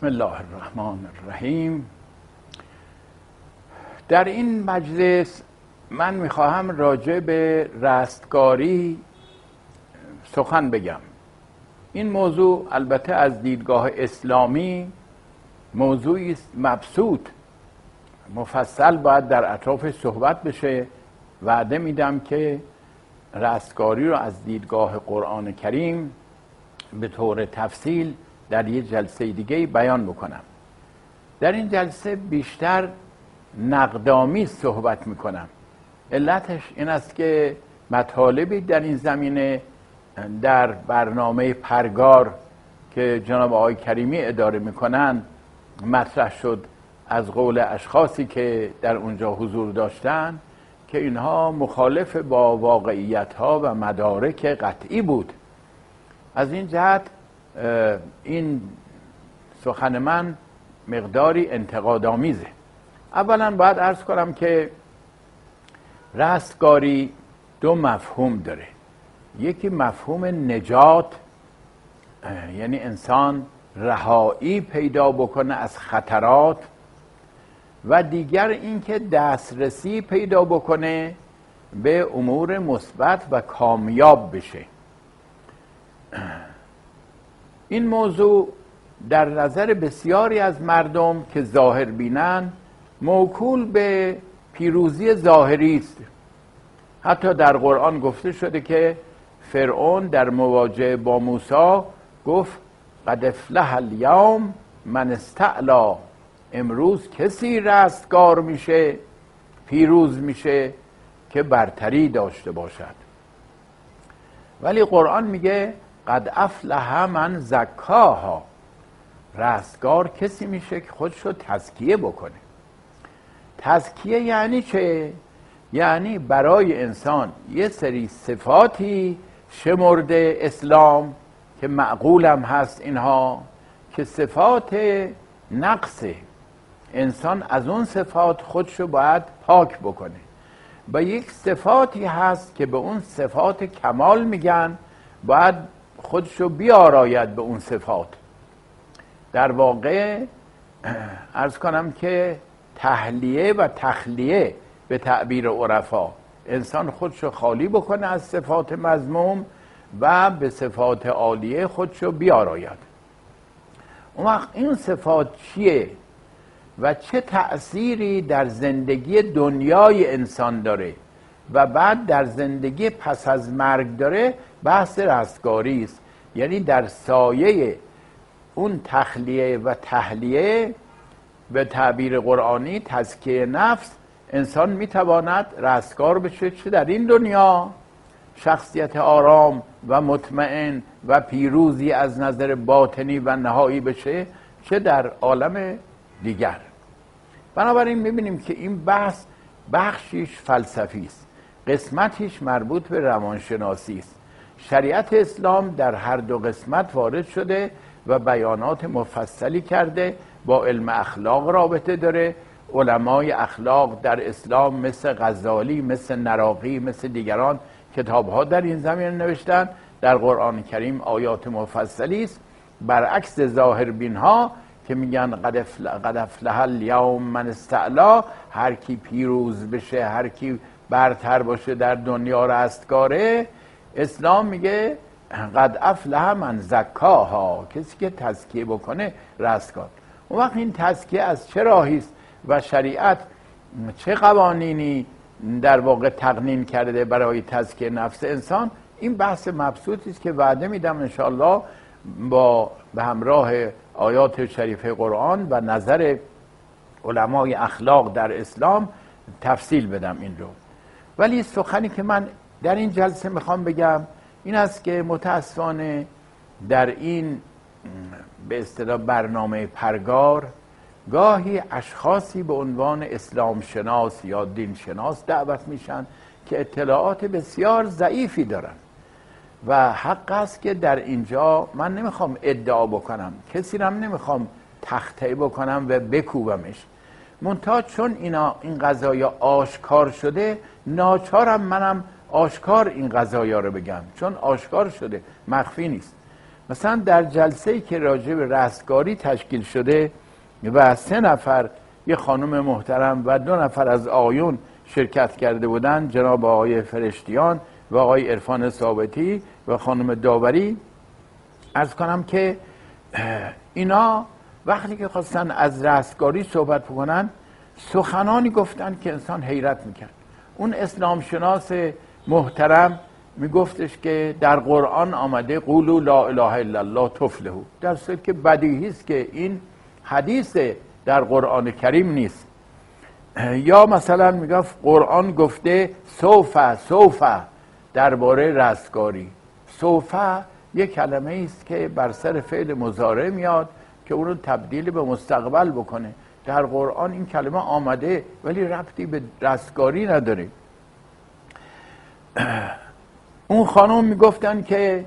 بسم الله الرحمن الرحیم. در این مجلس من می‌خواهم راجع به رستگاری سخن بگم. این موضوع البته از دیدگاه اسلامی موضوعی مبسوط. مفصل باید در اطراف صحبت بشه. وعده میدم که رستگاری رو از دیدگاه قرآن کریم به طور تفصیل در یه جلسه دیگه بیان بکنم. در این جلسه بیشتر نقدامی صحبت می‌کنم. علتش این است که مطالبی در این زمینه در برنامه پرگار که جناب آقای کریمی اداره می‌کنن مطرح شد از قول اشخاصی که در اونجا حضور داشتن که اینها مخالف با واقعیت ها و مدارک قطعی بود. از این جهت این سخن من مقداری انتقادآمیزه. اولا باید ارز کنم که رستگاری دو مفهوم داره. یکی مفهوم نجات یعنی انسان رهایی پیدا بکنه از خطرات و دیگر اینکه دسترسی پیدا بکنه به امور مثبت و کامیاب بشه. این موضوع در نظر بسیاری از مردم که ظاهر بینن موکول به پیروزی ظاهری است. حتی در قرآن گفته شده که فرعون در مواجهه با موسی گفت قد افلح الیوم من استعلا امروز کسی رستگار میشه پیروز میشه که برتری داشته باشد. ولی قرآن میگه قد افلح من زکاها. رستگار کسی میشه که خودش رو تزکیه بکنه. تزکیه یعنی چه؟ یعنی برای انسان یه سری صفاتی شمرده اسلام که معقولم هست اینها که صفات نقصه. انسان از اون صفات خودشو باید پاک بکنه. و یک صفاتی هست که به اون صفات کمال میگن باید خودشو بیاراید به اون صفات. در واقع ارز کنم که تحلیه و تخلیه به تعبیر عرفا. انسان خودشو خالی بکنه از صفات مزموم و به صفات عالیه خودشو بیاراید. اون وقت این صفات چیه و چه تأثیری در زندگی دنیای انسان داره و بعد در زندگی پس از مرگ داره؟ بحث رستگاری است. یعنی در سایه اون تخلیه و تحلیه به تعبیر قرآنی تزکیه نفس انسان می‌تواند رستگار بشه چه در این دنیا؟ شخصیت آرام و مطمئن و پیروزی از نظر باطنی و نهایی بشه چه در عالم دیگر. بنابراین می‌بینیم که این بحث بخشیش فلسفی است قسمتیش مربوط به روانشناسی است. شریعت اسلام در هر دو قسمت وارد شده و بیانات مفصلی کرده با علم اخلاق رابطه داره. علمای اخلاق در اسلام مثل غزالی مثل نراقی مثل دیگران کتاب ها در این زمین نوشتن. در قرآن کریم آیات مفصلی است. برعکس ظاهر ها که میگن قد افلح الیوم من استعلا هر کی پیروز بشه هر کی برتر باشه در دنیا رستگاره اسلام میگه قد افلح من زکاها. کسی که تزکیه بکنه رستگار. اون وقت این تزکیه از چه راهی است؟ و شریعت چه قوانینی در واقع تقنین کرده برای تزکیه نفس انسان؟ این بحث مبسوطی است که وعده میدم انشاءالله با به همراه آیات شریف قرآن و نظر علمای اخلاق در اسلام تفصیل بدم این رو. ولی سخنی که من در این جلسه می‌خوام بگم این است که متاسفانه در این به اصطلاح برنامه پرگار گاهی اشخاصی به عنوان اسلام شناس یا دین شناس دعوت میشن که اطلاعات بسیار ضعیفی دارن. و حق است که در اینجا من نمی‌خوام ادعا بکنم کسی رم نمی‌خوام تخته بکنم و بکوبمش. منتها چون اینا این قضایا آشکار شده ناچارم منم آشکار این قضایا رو بگم. چون آشکار شده مخفی نیست. مثلا در جلسه که راجع به رستگاری تشکیل شده و سه نفر یه خانم محترم و دو نفر از آیون شرکت کرده بودند جناب آقای فرشتیان و آقای عرفان ثابتی و خانم داوری از کنم که اینا وقتی که خواستن از رستگاری صحبت بکنن سخنانی گفتن که انسان حیرت می‌کرد. اون اسلام شناس محترم میگفتش که در قرآن آمده قولو لا اله الا الله تفلهو در صورت که بدیهی است که این حدیث در قرآن کریم نیست. یا مثلا می‌گفت قرآن گفته سوفه سوفه درباره رستگاری. سوفه یک کلمه است که بر سر فعل مزاره میاد که اون رو تبدیل به مستقبل بکنه. در قرآن این کلمه آمده ولی ربطی به رستگاری نداره. اون خانم می‌گفتن که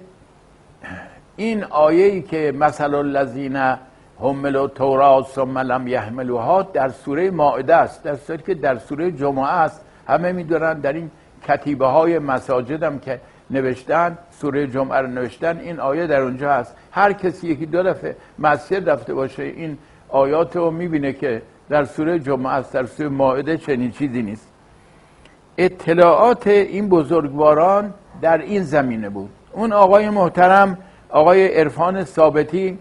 این آیه ای که مثل الذین حملوا تورات ثم لم یحملوها در سوره مائده است. در صورتی که در سوره جمعه است. همه می‌دونن در این کتیبه های مساجد هم که نوشتن سوره جمعه رو نوشتن این آیه در اونجا هست. هر کسی یکی دو دفعه مسجد رفته باشه این آیات رو می‌بینه که در سوره جمعه است در سوره مائده چنین چیزی نیست. اطلاعات این بزرگواران در این زمینه بود. اون آقای محترم آقای عرفان ثابتی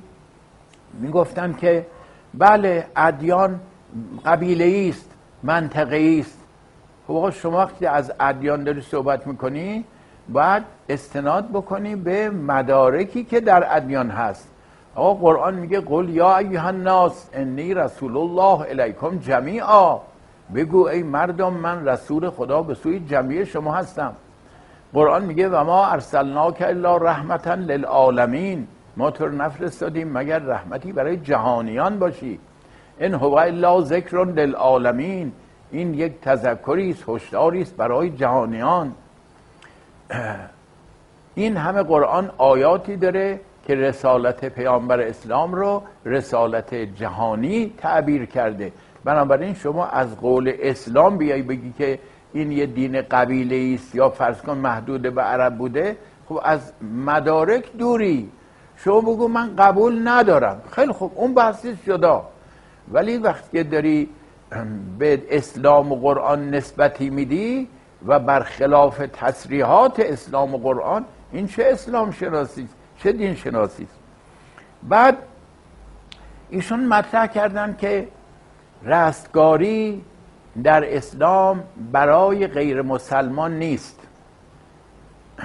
می‌گفتن که بله ادیان قبیله است منطقه است. خب آقا شما وقتی از ادیان داری صحبت می‌کنی باید استناد بکنی به مدارکی که در ادیان هست. آقا قرآن میگه قل یا ایها الناس انی رسول الله الیکم جمیعا. بگو ای مردم من رسول خدا به سوی جمعی شما هستم. قرآن میگه و ما ارسلناک الا رحمتا للعالمین. ما تو رو نفرستادیم مگر رحمتی برای جهانیان باشی؟ این هو الا ذکر للعالمین. این یک تذکری است هشداری است برای جهانیان. این همه قرآن آیاتی داره که رسالت پیامبر اسلام رو رسالت جهانی تعبیر کرده. بنابراین شما از قول اسلام بیای بگی که این یه دین قبیله است یا فرض کن محدود به عرب بوده خب از مدارک دوری. شما بگو من قبول ندارم. خیلی خوب اون بحثی جدا ولی وقتی داری به اسلام و قرآن نسبتی میدی و برخلاف تصریحات اسلام و قرآن این چه اسلام شناسی چه دین شناسی بعد ایشون مطرح کردن که رستگاری در اسلام برای غیر مسلمان نیست.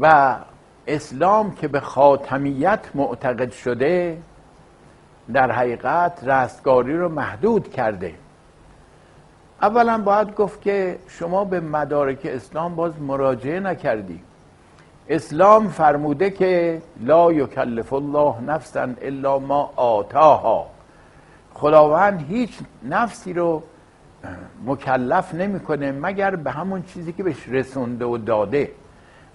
و اسلام که به خاتمیت معتقد شده در حقیقت رستگاری رو محدود کرده. اولا باید گفت که شما به مدارک اسلام باز مراجعه نکردی. اسلام فرموده که لا یکلف الله نفسا الا ما آتاها. خداوند هیچ نفسی رو مکلف نمی‌کنه مگر به همون چیزی که بهش رسونده و داده.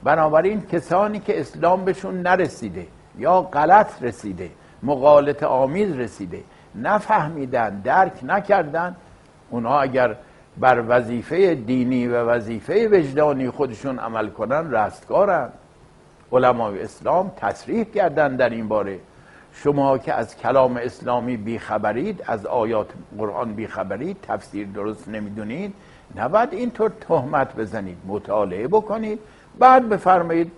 بنابراین کسانی که اسلام بهشون نرسیده یا غلط رسیده مقالط آمیز رسیده نفهمیدن درک نکردن اونها اگر بر وظیفه دینی و وظیفه وجدانی خودشون عمل کنن رستگارن. علمای اسلام تصریح کردن در این باره. شما که از کلام اسلامی بیخبرید از آیات قرآن بیخبرید تفسیر درست نمی‌دونید نباید اینطور تهمت بزنید مطالعه بکنید. بعد بفرمایید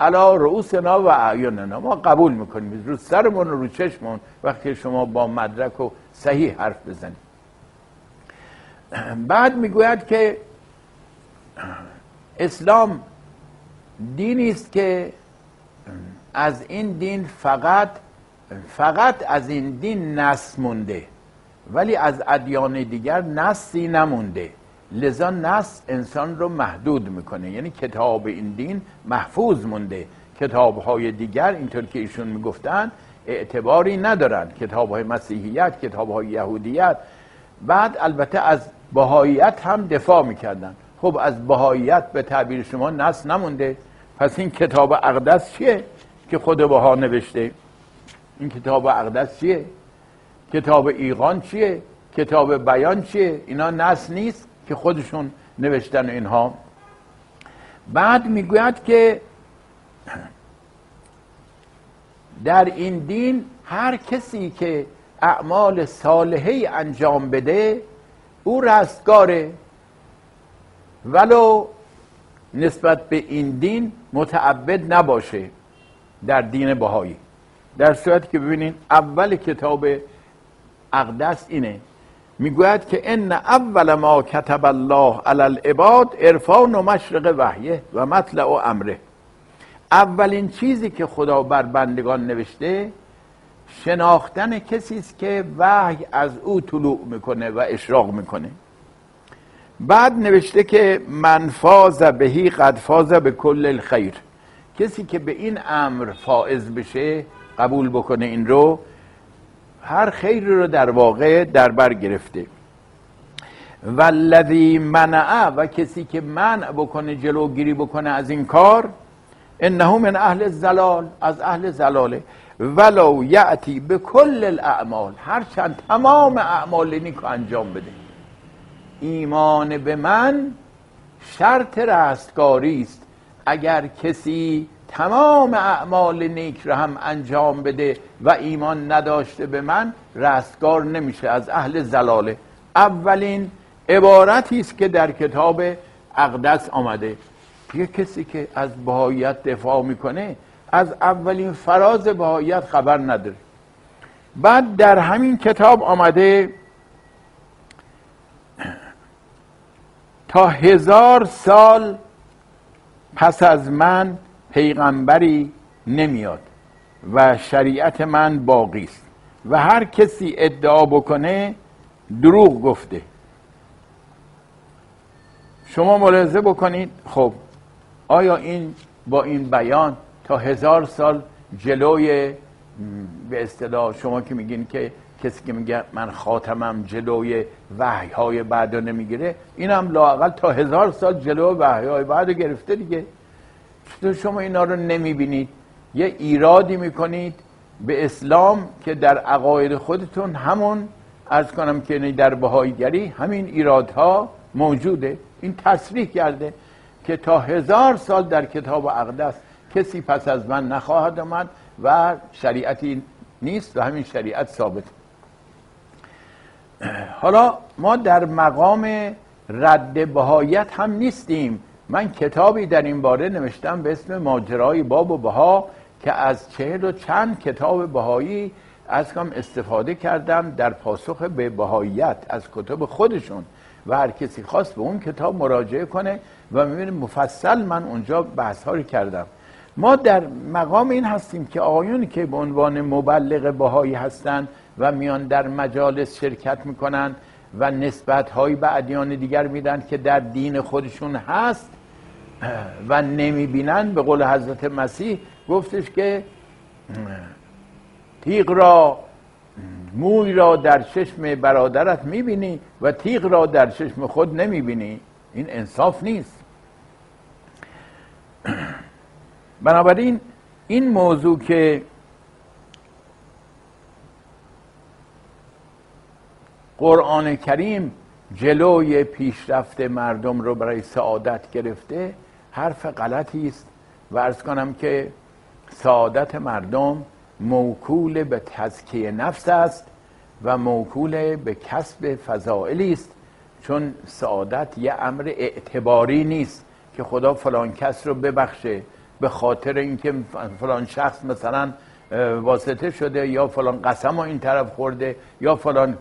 علا رؤوسنا و اعیننا. ما قبول می‌کنیم. رو سرمون رو چشمون وقتی شما با مدرک و صحیح حرف بزنید. بعد می‌گوید که اسلام دینی است که از این دین فقط فقط از این دین نس مونده ولی از ادیان دیگر نسی نمونده. لذا نس انسان رو محدود می‌کنه. یعنی کتاب این دین محفوظ مونده. کتاب های دیگر اینطور که ایشون می‌گفتن اعتباری ندارن. کتاب های مسیحیت کتاب های یهودیت. بعد البته از بهاییت هم دفاع می‌کردن. خب از بهاییت به تعبیر شما نس نمونده. پس این کتاب اقدس چیه که خود بها نوشته؟ این کتاب اقدس چیه؟ کتاب ایقان چیه؟ کتاب بیان چیه؟ اینا نس نیست که خودشون نوشتن اینها. بعد می‌گوید که در این دین هر کسی که اعمال صالحه انجام بده او رستگاره. ولو نسبت به این دین متعبد نباشه در دین بهایی. در صورتی که ببینین اول کتاب اقدس اینه. می‌گوید که ان اول ما کتب الله علی العباد عرفان و مشرق وحیه و مطلع و امره. اولین چیزی که خدا بر بندگان نوشته شناختن کسی است که وحی از او طلوع می‌کنه و اشراق می‌کنه. بعد نوشته که من فاز بهی قد فاز به کل الخیر. کسی که به این امر فائز بشه قبول بکنه این رو هر خیر رو در واقع در بر گرفته. و الذی منع و کسی که منع بکنه جلوگیری بکنه از این کار انه من اهل زلال از اهل زلاله. ولو یعتی به کل الاعمال هرچند تمام اعمال نیک انجام بده. ایمان به من شرط رستگاری است. اگر کسی تمام اعمال نیک را هم انجام بده و ایمان نداشته به من رستگار نمیشه از اهل زلاله اولین عبارتی است که در کتاب اقدس آمده. یه کسی که از بهاییت دفاع می‌کنه از اولین فراز بهاییت خبر نداره. بعد در همین کتاب آمده تا هزار سال پس از من پیغمبری نمیاد و شریعت من باقی است. و هر کسی ادعا بکنه دروغ گفته. شما ملاحظه بکنید خب آیا این با این بیان تا هزار سال جلوی به اصطلاح شما که میگین که کسی که میگه من خاتمم جلوی وحی های بعد نمی‌گیره این هم لاقل تا هزار سال جلوی وحی های بعد گرفته دیگه. شما اینا رو نمی‌بینید. یه ایرادی می‌کنید به اسلام که در عقاید خودتون همون ارز کنم که در بهاییگری همین ایرادها موجوده. این تصریح کرده که تا هزار سال در کتاب اقدس کسی پس از من نخواهد آمد و شریعتی نیست و همین شریعت ثابت. حالا ما در مقام رد بهایت هم نیستیم. من کتابی در این باره نوشتم به اسم ماجرای باب و بها که از چهل و چند کتاب بهایی از کم استفاده کردم در پاسخ به بهاییت از کتاب خودشون و هر کسی خواست به اون کتاب مراجعه کنه و می‌بینه مفصل من اونجا بحث کردم. ما در مقام این هستیم که آقایونی که به عنوان مبلغ بهایی هستند و میان در مجالس شرکت می‌کنن و نسبت های به ادیان دیگر میدن که در دین خودشون هست و نمی‌بینن به قول حضرت مسیح گفتش که تیغ را موی را در چشم برادرت می‌بینی و تیغ را در چشم خود نمی‌بینی. این انصاف نیست. بنابراین این موضوع که قرآن کریم جلوی پیشرفت مردم رو برای سعادت گرفته حرف غلطی است. و ارز کنم که سعادت مردم موکول به تزکیه نفس است و موکول به کسب فضائلی است. چون سعادت یه امر اعتباری نیست که خدا فلان کس رو ببخشه به خاطر اینکه فلان شخص مثلا واسطه شده یا فلان قسم رو این طرف خورده یا فلان.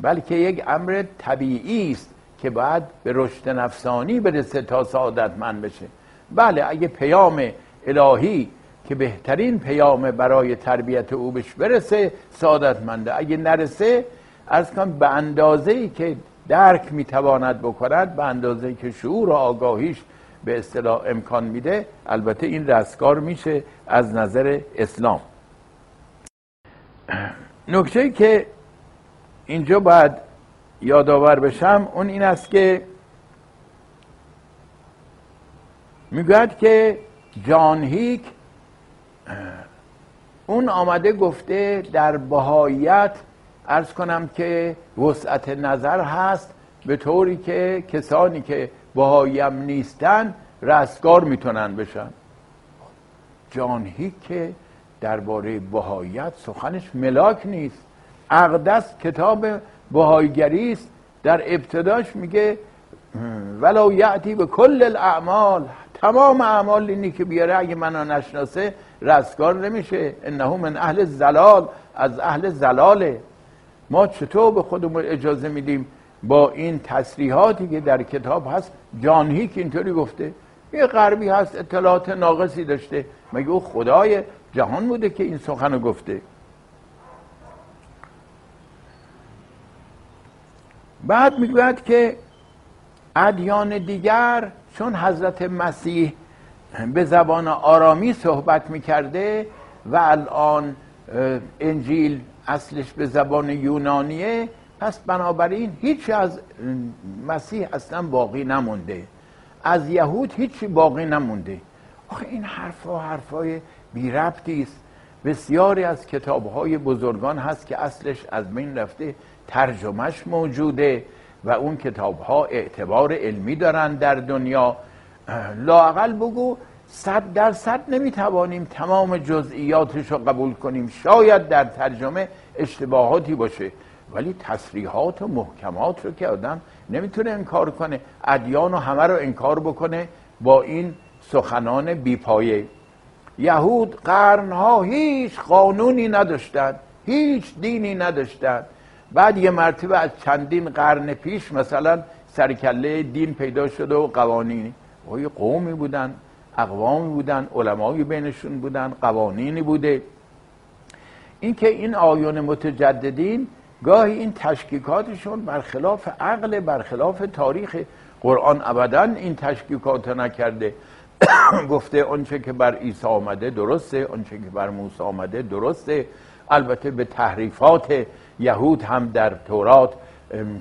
بلکه یک امر طبیعی است. که باید به رشد نفسانی برسه تا سعادتمند بشه. بله اگه پیام الهی که بهترین پیام برای تربیت او بهش برسه سعادتمنده اگه نرسه از کنم به اندازه ای که درک می‌تواند بکند به اندازه ای که شعور و آگاهیش به اصطلاح امکان میده البته این رستگار میشه از نظر اسلام. نکته که اینجا باید یادآور بشم اون این است که می‌گوید که جان هیک اون آمده گفته در بهاییت ارز کنم که وسعت نظر هست به طوری که کسانی که بهاییم نیستن رستگار می‌تونن بشن. جان هیک درباره بهاییت سخنش ملاک نیست. اقدس کتاب بهایگری است در ابتداش میگه ولو یعتی به کل الاعمال. تمام اعمال اینی که بیاره اگه منو نشناسه رستگار نمیشه. انه من اهل زلال از اهل زلاله. ما چطور به خودمون اجازه میدیم با این تصریحاتی که در کتاب هست جان هیک اینطوری گفته؟ یه غربی هست اطلاعات ناقصی داشته. مگه او خدای جهان بوده که این سخن گفته؟ بعد می‌گوید که ادیان دیگر چون حضرت مسیح به زبان آرامی صحبت می‌کرده و الان انجیل اصلش به زبان یونانیه پس بنابراین هیچ از مسیح اصلا باقی نمونده. از یهود هیچی باقی نمونده. آخه این حرفا حرفای بی ربطی است. بسیاری از کتابهای بزرگان هست که اصلش از بین رفته ترجمهش موجوده و اون کتاب ها اعتبار علمی دارن در دنیا. لاقل بگو صد درصد نمی‌توانیم تمام جزئیاتش رو قبول کنیم. شاید در ترجمه اشتباهاتی باشه ولی تصریحات و محکمات رو که آدم نمی‌تونه انکار کنه. ادیان و همه رو انکار بکنه با این سخنان بیپایه. یهود قرنها هیچ قانونی نداشتن هیچ دینی نداشتن بعد یه مرتبه از چندین قرن پیش مثلا سرکله دین پیدا شده و قوانینی یه قومی بودن اقوامی بودن علمایی بینشون بودن قوانینی بوده. اینکه این آیون متجددین گاهی این تشکیکاتشون برخلاف عقل برخلاف تاریخ قرآن ابدا این تشکیکات نکرده. گفته آنچه که بر عیسی آمده درسته آنچه که بر موسی آمده درسته. البته به تحریفات یهود هم در تورات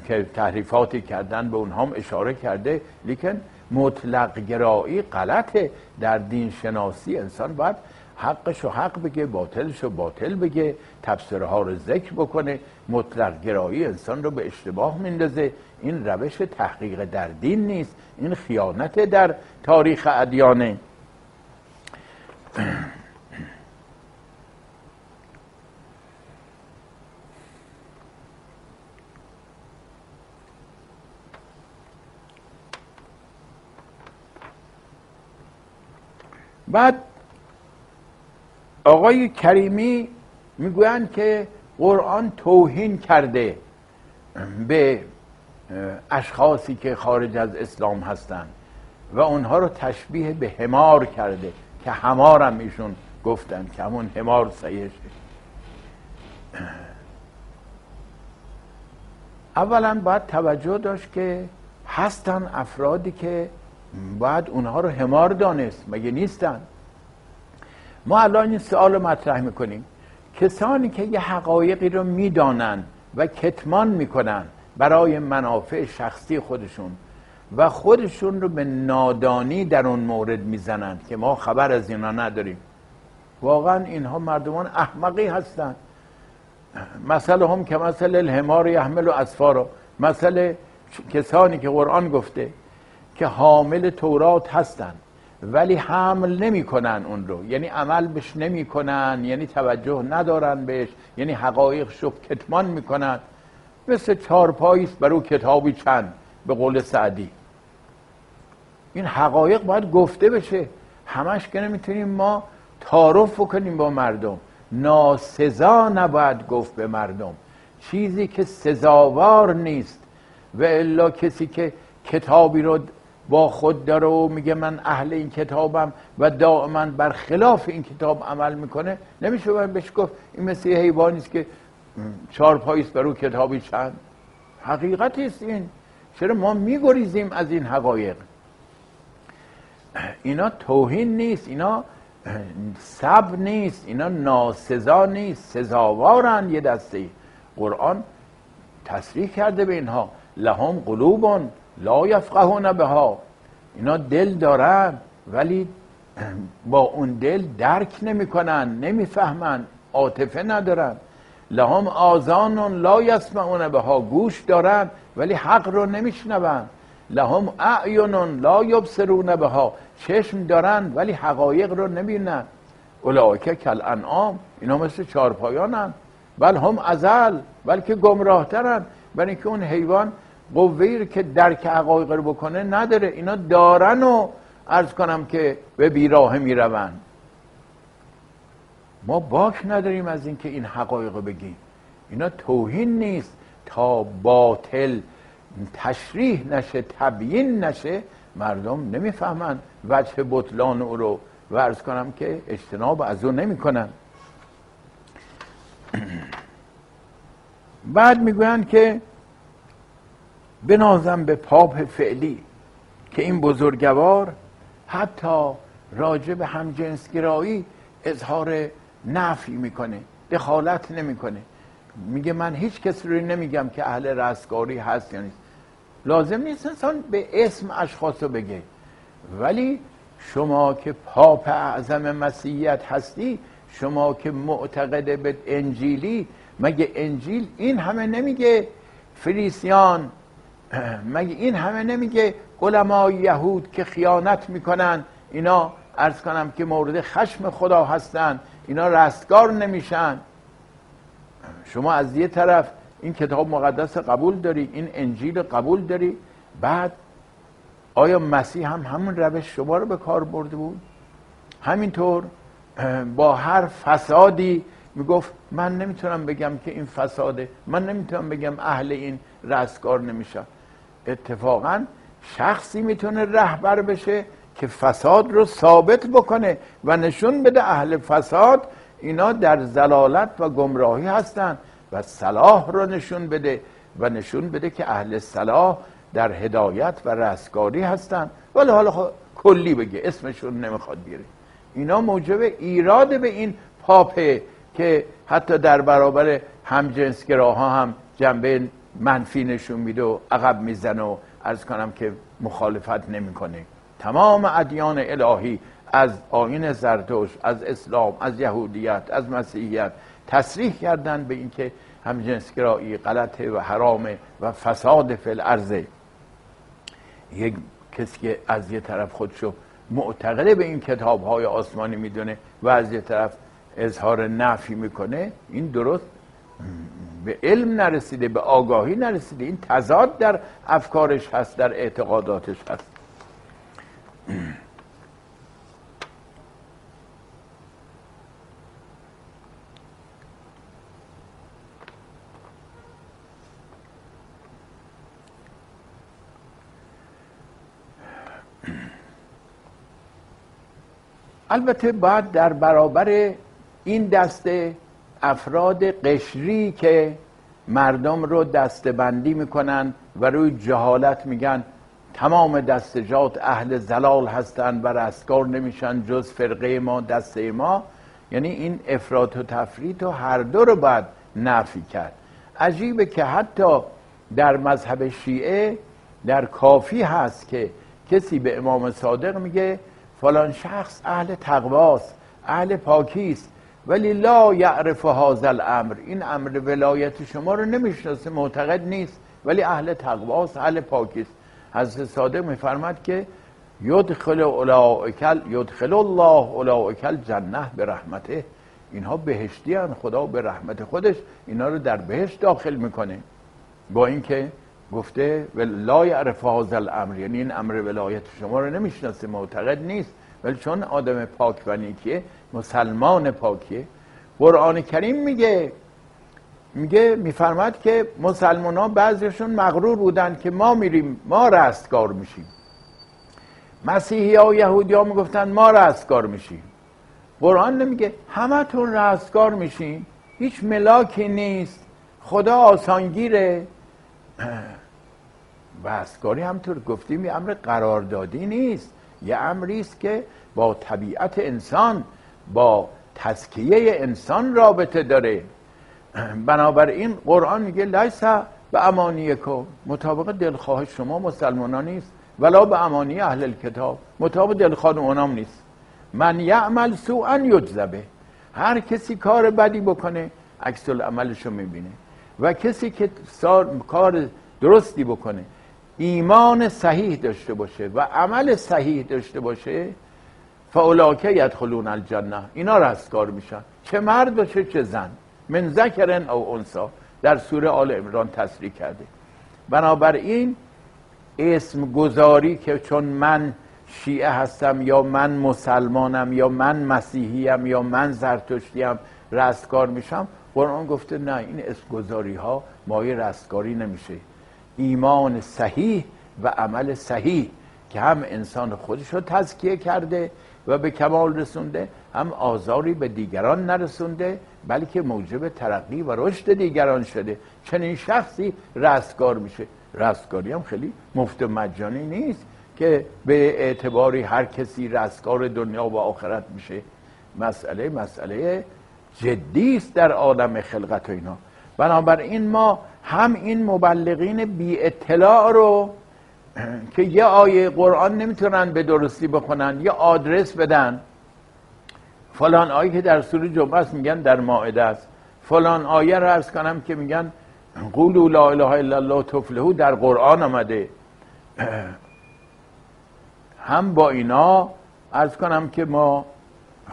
که تحریفاتی کردن به اونها هم اشاره کرده. لیکن مطلق گرایی غلطه در دین شناسی انسان باید حقش و حق بگه باطلش و باطل بگه تفسیرها ها رو ذکر بکنه. مطلق گرایی انسان رو به اشتباه میندازه. این روش تحقیق در دین نیست. این خیانت در تاریخ ادیانه. بعد آقای کریمی می‌گویند که قرآن توهین کرده به اشخاصی که خارج از اسلام هستند و اونها رو تشبیه به همار کرده که همارم ایشون گفتن که همون همار سیشه اولا باید توجه داشت که هستن افرادی که باید اونها رو همار دانست مگه نیستن؟ ما الان این سوال مطرح می‌کنیم. کسانی که یه حقایقی رو می‌دانن و کتمان می‌کنن برای منافع شخصی خودشون و خودشون رو به نادانی در اون مورد می‌زنند که ما خبر از اینا نداریم. واقعا اینها مردمان احمقی هستند. مثل هم که مثل الهمار یحمل و اسفارو مثل کسانی که قرآن گفته که حامل تورات هستند ولی حمل نمی‌کنن اون رو. یعنی عمل بهش نمی‌کنن یعنی توجه ندارن بهش یعنی حقایق شو کتمان می‌کنن. مثل چارپاییست برو کتابی چند به قول سعدی. این حقایق باید گفته بشه. همش که نمی‌تونیم ما تعارف بکنیم با مردم. ناسزا نباید گفت به مردم. چیزی که سزاوار نیست و الا کسی که کتابی رو با خود داره و میگه من اهل این کتابم و دائما بر خلاف این کتاب عمل می‌کنه. نمیشه بهش گفت این مثل حیوانی است که چهار پاییست برو کتابی چند. حقیقتی است این. چرا ما میگریزیم از این حقایق؟ اینا توهین نیست اینا سب نیست اینا ناسزا نیست سزاوارن یه دسته قرآن تصریح کرده به اینها. لهم قلوبون لا یفقهون بها. اینا دل دارن ولی با اون دل درک نمی‌کنن نمی‌فهمن عاطفه ندارن. لهم آزانون لا یسمعون بها گوش دارن ولی حق رو نمیشنون لهم اعینون لا یبصرون بها چشم دارن ولی حقایق رو نبینن اولئک کل انعام اینا مثل چارپایانن. بل هم ازل بلکه گمراهترن. برای اینکه اون حیوان قوهی که درک حقایق رو بکنه نداره. اینا دارن و ارز کنم که به بیراه می‌روند. ما باک نداریم از اینکه این حقایق رو بگیم. اینا توهین نیست. تا باطل تشریح نشه تبیین نشه مردم نمی‌فهمند وجه بطلان او رو ورز کنم که اجتناب از او نمی‌کنن. بعد می‌گویند که بنازم به پاپ فعلی که این بزرگوار حتی راجع به همجنسگرایی اظهار نفی می‌کنه دخالت نمی‌کنه. میگه من هیچ کسی رو نمیگم که اهل رستگاری هست یا نیست. لازم نیست انسان به اسم اشخاص رو بگه. ولی شما که پاپ اعظم مسیحیت هستی شما که معتقد به انجیلی مگه انجیل این همه نمیگه فریسیان مگه این همه نمیگه علمای یهود که خیانت می‌کنن؟ اینا ارز کنم که مورد خشم خدا هستن. اینا رستگار نمیشن. شما از یه طرف این کتاب مقدس قبول داری این انجیل قبول داری بعد آیا مسیح هم همون روش شما رو به کار برده بود؟ همینطور با هر فسادی می‌گفت من نمی‌تونم بگم که این فساده من نمی‌تونم بگم اهل این رستگار نمیشه اتفاقا شخصی می‌تونه رهبر بشه که فساد رو ثابت بکنه و نشون بده اهل فساد اینا در زلالت و گمراهی هستند و صلاح رو نشون بده و نشون بده که اهل صلاح در هدایت و رستگاری هستند ولی حالا کلی بگه اسمشون نمی‌خواد بیاره. اینا موجب ایراد به این پاپه که حتی در برابر همجنسگراها هم جنبه منفی نشون میده و عقب می‌زنه و ارز کنم که مخالفت نمی‌کنه. تمام ادیان الهی از آین زرتوش از اسلام از یهودیت از مسیحیت تصریح کردن به اینکه همجنسگرایی غلطه و حرامه و فساد فی الارضه یک کسی که از یه طرف خودشو معتقده به این کتاب های آسمانی می‌دونه و از یه طرف اظهار نفی می‌کنه این درست به علم نرسیده به آگاهی نرسیده این تضاد در افکارش هست در اعتقاداتش هست. البته باید در برابر این دسته افراد قشری که مردم رو دستبندی می‌کنن و روی جهالت میگن تمام دستجات اهل زلال هستند و رستگار نمیشن جز فرقه ما دسته ما. یعنی این افراد و تفرید و هر دو رو باید نفی کرد. عجیبه که حتی در مذهب شیعه در کافی هست که کسی به امام صادق میگه فلان شخص اهل تقواست اهل پاکیست ولی لا یعرف هذا الامر. این امر ولایت شما رو نمی‌شناسه معتقد نیست. ولی اهل تقواست اهل پاکیست. حضرت صادق میفرماد که یدخل اولئکل یدخل الله اولئکل جنه به رحمته اینها بهشتی هن خدا به رحمت خودش اینا رو در بهشت داخل می‌کنه. با اینکه گفته لا یعرف هذا الامر یعنی این امر ولایت شما رو نمی‌شناسه معتقد نیست. ولی چون آدم پاک و نیکیه مسلمان پاکیه قرآن کریم میگه میگه میفرماد که مسلمان ها بعضیشون مغرور بودن که ما میریم ما رستگار میشیم. مسیحی ها و یهودی ها می‌گفتن ما رستگار میشیم. قرآن نمیگه همه تون رستگار میشیم هیچ ملاکی نیست. خدا آسانگیره. رستگاری همطور گفتیم یه امر قراردادی نیست. یه امری است که با طبیعت انسان با تزکیه انسان رابطه داره. بنابراین قرآن میگه لیسا به امانی کو مطابق دلخواه شما مسلمانان نیست. ولا به امانی اهل کتاب مطابق دلخواه اونام نیست. من یعمل سوءا یجزبه. هر کسی کار بدی بکنه عکس عملشو می‌بینه. و کسی که کار درستی بکنه ایمان صحیح داشته باشه و عمل صحیح داشته باشه فاولاکه یدخلون الجنه اینا رستگار میشن. چه مرد باشه چه زن. من ذکرن او انسا در سوره آل عمران تصریح کرده. بنابراین اسم گذاری که چون من شیعه هستم یا من مسلمانم یا من مسیحیم یا من زرتشتیم رستگار میشم قرآن گفته نه این اسم گذاری ها مایه رستگاری نمیشه. ایمان صحیح و عمل صحیح که هم انسان خودش رو تزکیه کرده و به کمال رسونده هم آزاری به دیگران نرسونده بلکه موجب ترقی و رشد دیگران شده. چنین شخصی رستگار میشه. رستگاری هم خیلی مفت مجانی نیست که به اعتباری هر کسی رستگار دنیا و آخرت میشه. مسئله مسئله جدی است در عالم خلقت و اینا. بنابراین ما هم این مبلغین بی اطلاع رو که یه آیه قرآن نمی‌تونن به درستی بخونن یه آدرس بدن. فلان آیه که در سوره جمعه است میگن در ماعده است. فلان آیه رو ارز کنم که میگن قولوا لا اله الا الله تفلحو در قرآن آمده. هم با اینا ارز کنم که ما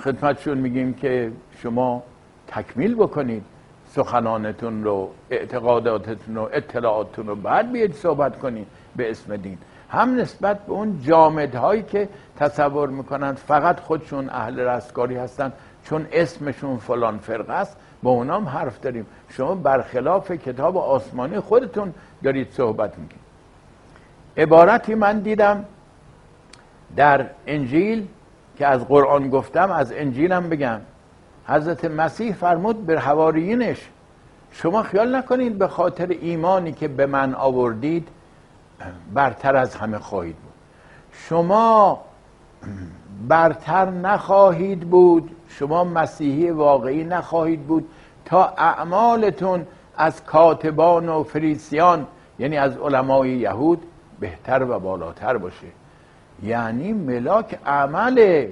خدمتشون میگیم که شما تکمیل بکنید. سخنانتون رو اعتقاداتتون رو اطلاعاتتون رو بعد بیاید صحبت کنید به اسم دین. هم نسبت به اون جامدهایی که تصور می‌کنند فقط خودشون اهل رستگاری هستن چون اسمشون فلان فرقه است با اونام حرف داریم. شما برخلاف کتاب آسمانی خودتون دارید صحبت می‌کنید. عبارتی من دیدم در انجیل که از قرآن گفتم از انجیلم بگم. حضرت مسیح فرمود به حواریینش شما خیال نکنید به خاطر ایمانی که به من آوردید برتر از همه خواهید بود. شما برتر نخواهید بود شما مسیحی واقعی نخواهید بود تا اعمالتون از کاتبان و فریسیان یعنی از علمای یهود بهتر و بالاتر باشه. یعنی ملاک عمل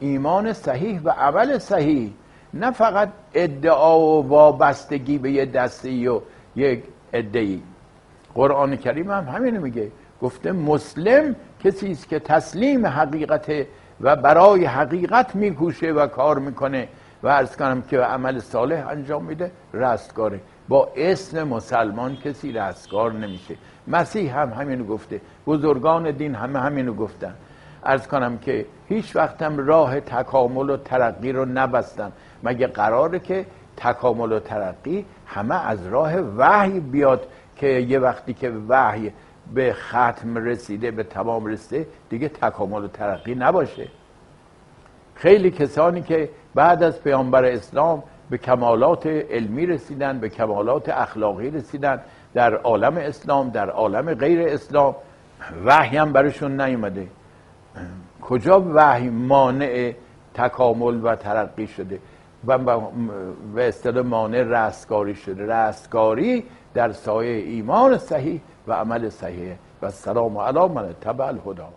ایمان صحیح و عمل صحیح نه فقط ادعا و وابستگی به یه دستی و یک ادعی. قرآن کریم هم همینو میگه. گفته مسلم کسی است که تسلیم حقیقت و برای حقیقت میکوشه و کار می‌کنه. و ارز کنم که عمل صالح انجام میده رستگاره. با اسم مسلمان کسی رستگار نمیشه. مسیح هم همینو گفته. بزرگان دین همه همینو گفتن. ارز کنم که هیچ وقتم راه تکامل و ترقی رو نبستن. مگه قراره که تکامل و ترقی همه از راه وحی بیاد که یه وقتی که وحی به ختم رسیده به تمام رسیده دیگه تکامل و ترقی نباشه. خیلی کسانی که بعد از پیامبر اسلام به کمالات علمی رسیدن به کمالات اخلاقی رسیدن در عالم اسلام در عالم غیر اسلام وحی هم برشون نیومده. کجا وحی مانع تکامل و ترقی شده؟ و به اصطلاح مانع رستگاری شده. رستگاری در سایه ایمان صحیح و عمل صحیح. و سلام علی من تبع الهدا